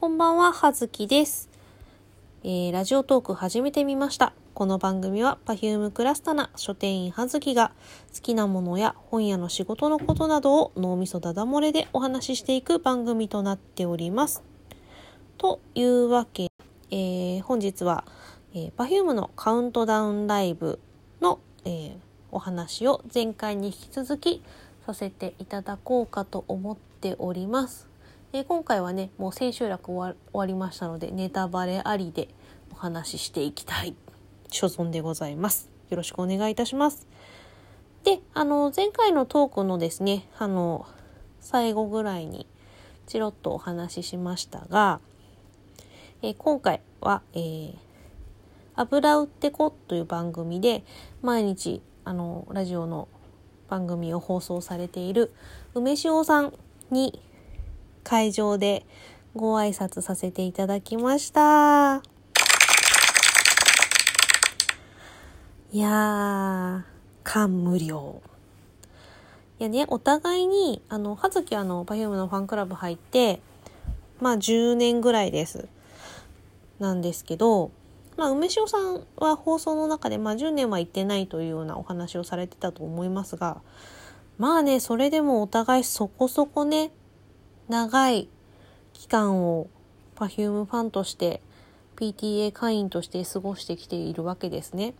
こんばんは、はずきです、えーラジオトーク始めてみました。この番組は Perfume クラスタな書店員はずきが好きなものや本屋の仕事のことなどを脳みそだだ漏れでお話ししていく番組となっております。というわけで、えー本日は、えー、Perfume のカウントダウンライブの、えーお話を前回に引き続きさせていただこうかと思っております。えー今回はねもう千秋楽終わりましたのでネタバレありでお話ししていきたい所存でございます。よろしくお願いいたします。であの前回のトークのですねあの最後ぐらいにチロッとお話ししましたが、えー今回は、えー油売ってこという番組で毎日あのラジオの番組を放送されている梅塩さんに会場でご挨拶させていただきました。いやー、感無量。いやね、お互いに、あの、はずきあの、パフュームのファンクラブ入って、まあ10年ぐらいです。なんですけど、まあ、梅塩さんは放送の中で、まあ、10年は行ってないというようなお話をされてたと思いますが、まあね、それでもお互いそこそこね、長い期間を Perfume ファンとして PTA 会員として過ごしてきているわけですね。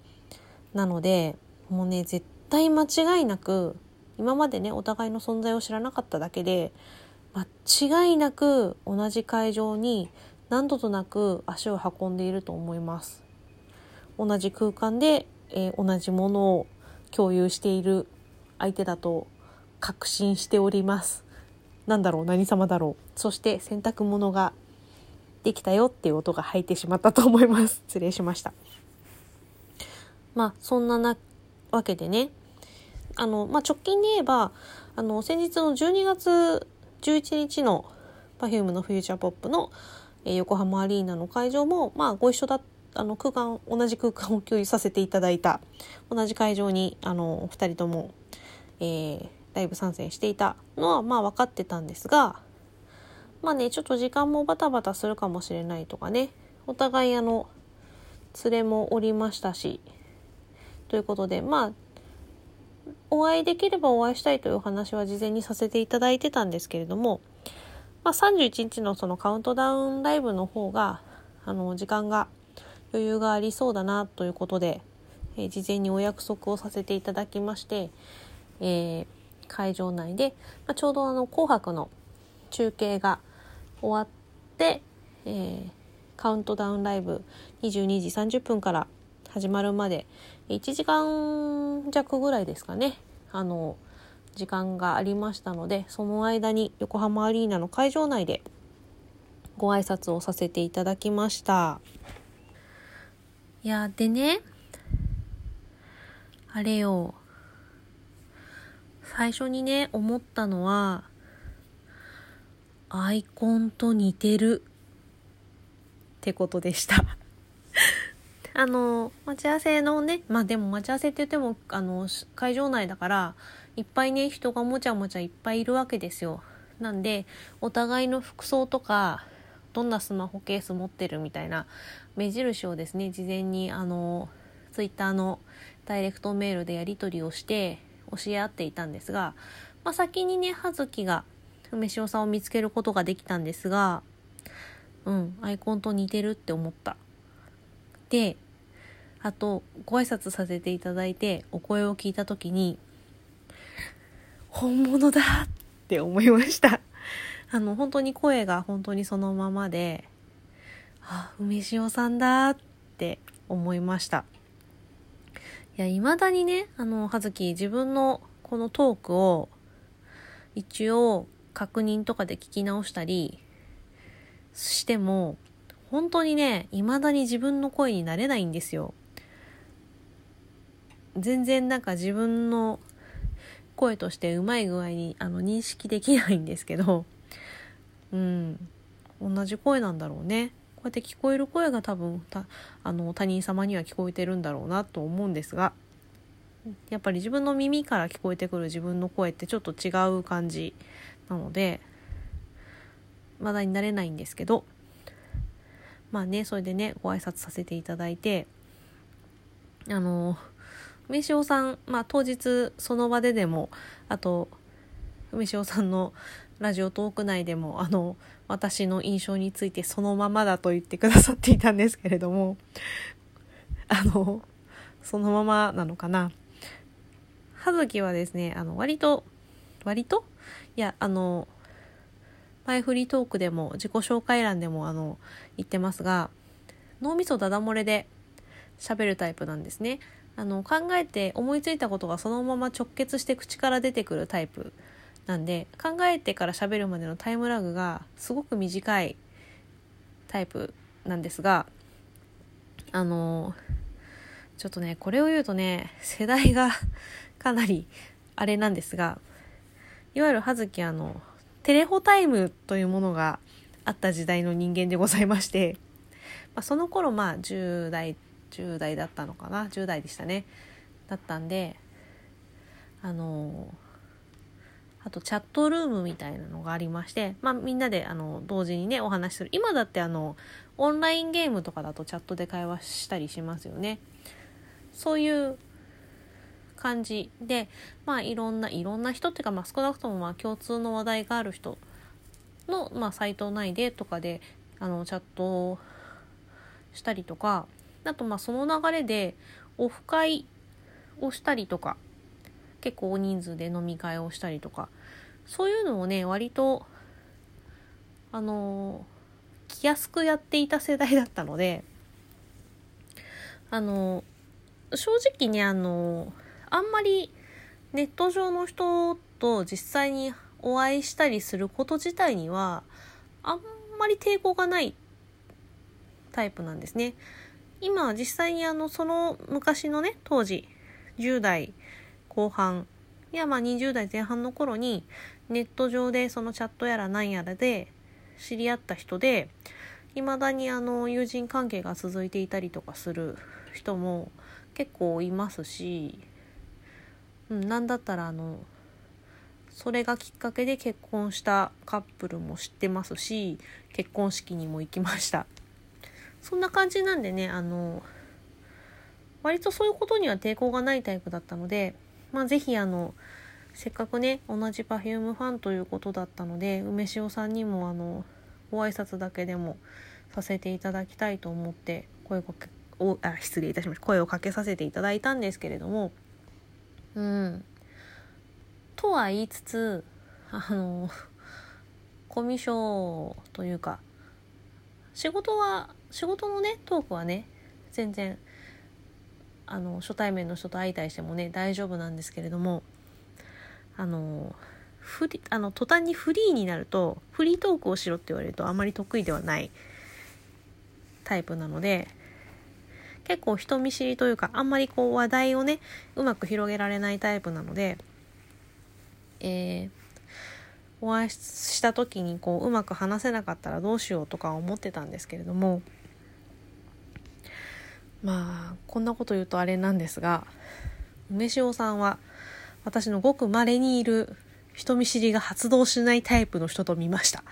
なのでもうね絶対間違いなく今までねお互いの存在を知らなかっただけで間違いなく同じ会場に何度となく足を運んでいると思います。同じ空間で、えー同じものを共有している相手だと確信しております。なんだろう何様だろう。そして洗濯物ができたよっていう音が入ってしまったと思います。失礼しました。まあそんななわけでね。あの、まあ、直近で言えばあの先日の12月11日の Perfume のフューチャーポップの、えー横浜アリーナの会場もまあご一緒だあの空間同じ空間を共有させていただいた。同じ会場にあの2人とも、えーライブ参戦していたのはまあ分かってたんですがまあねちょっと時間もバタバタするかもしれないとかねお互いあの連れもおりましたしということでまあお会いできればお会いしたいというお話は事前にさせていただいてたんですけれども、まあ、31日のそのカウントダウンライブの方があの時間が余裕がありそうだなということで、えー事前にお約束をさせていただきまして、えー会場内で、まあ、ちょうどあの「紅白」の中継が終わって、えーカウントダウンライブ22時30分から始まるまで1時間弱ぐらいですかね。あの時間がありましたのでその間に横浜アリーナの会場内でご挨拶をさせていただきました。いやでねあれよ。最初にね思ったのはアイコンと似てるってことでした。あの待ち合わせのねまあでも待ち合わせって言ってもあの会場内だからいっぱいね人がもちゃもちゃいっぱいいるわけですよ。なんでお互いの服装とかどんなスマホケース持ってるみたいな目印をですね事前にあのツイッターのダイレクトメールでやり取りをして教え合っていたんですが、まあ、先にね葉月が梅塩さんを見つけることができたんですがうんアイコンと似てるって思った。であとご挨拶させていただいてお声を聞いた時に本物だって思いました。あの本当に声が本当にそのままであ梅塩さんだって思いました。いや未だにねあの葉月自分のこのトークを一応確認とかで聞き直したりしても本当にね未だに自分の声になれないんですよ。全然なんか自分の声としてうまい具合にあの認識できないんですけど。うん。同じ声なんだろうね。こうやって聞こえる声が多分あの他人様には聞こえてるんだろうなと思うんですがやっぱり自分の耳から聞こえてくる自分の声ってちょっと違う感じなのでまだになれないんですけどまあねそれでねご挨拶させていただいてあの梅塩さん、まあ、当日その場ででもあと梅塩さんのラジオトーク内でもあの私の印象についてそのままだと言ってくださっていたんですけれども あのそのままなのかな葉月はですねあの割と割と？いやあの前振りトークでも自己紹介欄でもあの言ってますが脳みそダダ漏れで喋るタイプなんですね。あの考えて思いついたことがそのまま直結して口から出てくるタイプなんで考えてから喋るまでのタイムラグがすごく短いタイプなんですがあのちょっとねこれを言うとね世代が かなりあれなんですがいわゆる葉月あのテレホタイムというものがあった時代の人間でございまして、まあ、その頃まあ10代10代だったのかな？10代でしたね。だったんであのあとチャットルームみたいなのがありまして、まあ、みんなであの同時にねお話しする。今だってあのオンラインゲームとかだとチャットで会話したりしますよね。そういう感じでまあいろんないろんな人っていうか、まあ、少なくともまあ共通の話題がある人の、まあ、サイト内でとかであのチャットをしたりとかあとまあその流れでオフ会をしたりとか結構大人数で飲み会をしたりとかそういうのをね割とあの気安くやっていた世代だったのであの正直ねあのあんまりネット上の人と実際にお会いしたりすること自体にはあんまり抵抗がないタイプなんですね。今実際にあのその昔のね当時10代後半。いやまあ20代前半の頃にネット上でそのチャットやらなんやらで知り合った人で未だにあの友人関係が続いていたりとかする人も結構いますし、うん、なんだったらあのそれがきっかけで結婚したカップルも知ってますし結婚式にも行きました。そんな感じなんでねあの割とそういうことには抵抗がないタイプだったのでまあ是非あのせっかくね同じ Perfume ファンということだったので梅塩さんにもあのご挨拶だけでもさせていただきたいと思って声かけおあ失礼いたしました。声をかけさせていただいたんですけれどもうん。とは言いつつあのコミュ障というか仕事は仕事のねトークはね全然あの初対面の人と相対してもね大丈夫なんですけれどもあのフリあの途端にフリーになるとフリートークをしろって言われるとあまり得意ではないタイプなので結構人見知りというかあんまりこう話題をねうまく広げられないタイプなので、えー、お会いした時にこううまく話せなかったらどうしようとか思ってたんですけれどもまあこんなこと言うとあれなんですが梅塩さんは私のごく稀にいる人見知りが発動しないタイプの人と見ました。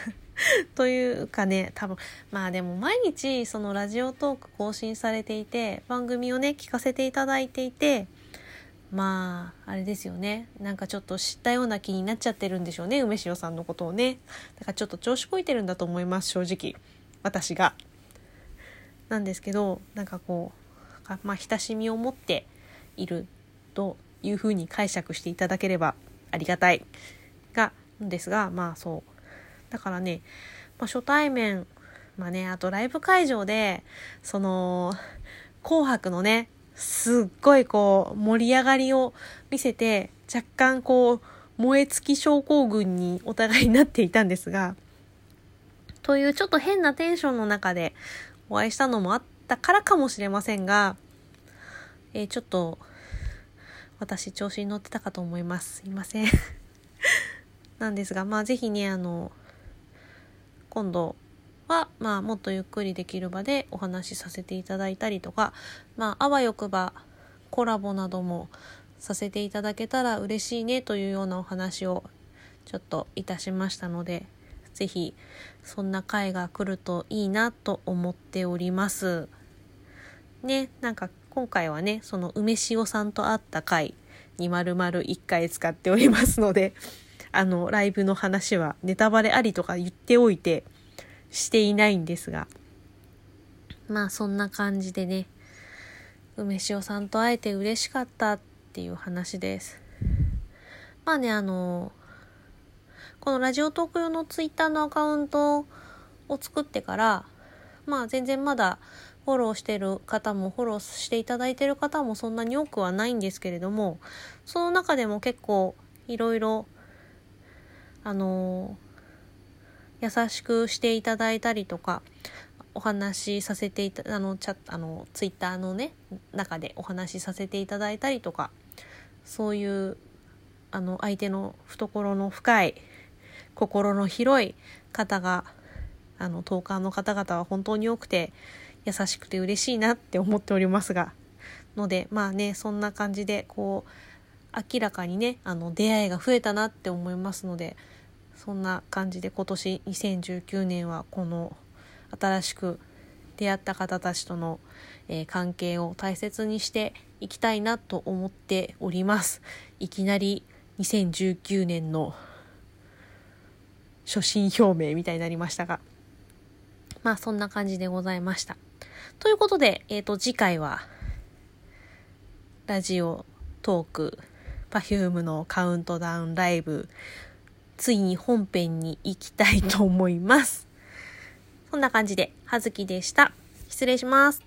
というかね多分まあでも毎日そのラジオトーク更新されていて番組をね聞かせていただいていてまああれですよねなんかちょっと知ったような気になっちゃってるんでしょうね梅塩さんのことをねだからちょっと調子こいてるんだと思います正直私が。なんですけどなんかこうまあ親しみを持っているというふうに解釈していただければありがたい。がですがまあそう。だからね、まあ、初対面まあねあとライブ会場でその「紅白」のねすっごいこう盛り上がりを見せて若干こう燃え尽き症候群にお互いになっていたんですがというちょっと変なテンションの中でお会いしたのもあったからかもしれませんが、えー、ちょっと私調子に乗ってたかと思います。すいません なんですが、まあぜひね、あの、今度は、まあもっとゆっくりできる場でお話しさせていただいたりとか、まああわよくばコラボなどもさせていただけたら嬉しいねというようなお話をちょっといたしましたので、ぜひそんな回が来るといいなと思っております。ね、なんか今回はね、その梅塩さんと会った回に丸々1回使っておりますので、あの、ライブの話はネタバレありとか言っておいてしていないんですが、まあそんな感じでね、梅塩さんと会えて嬉しかったっていう話です。まあね、あの、このラジオトーク用のツイッターのアカウントを作ってから、まあ全然まだフォローしてる方もフォローしていただいてる方もそんなに多くはないんですけれども、その中でも結構いろいろ、あの優しくしていただいたりとか、お話しさせていた、あの、チャあの、ツイッターのね、中でお話しさせていただいたりとか、そういう、あの、相手の懐の深い心の広い方があの投函の方々は本当に多くて優しくて嬉しいなって思っておりますがのでまあねそんな感じでこう明らかにねあの出会いが増えたなって思いますのでそんな感じで今年2019年はこの新しく出会った方たちとの、えー、関係を大切にしていきたいなと思っております。いきなり2019年の初心表明みたいになりましたが、まあそんな感じでございました。ということで、えっ、ー、と次回は、ラジオトーク、Perfume のカウントダウンライブ、ついに本編に行きたいと思います。そんな感じで、はずきでした。失礼します。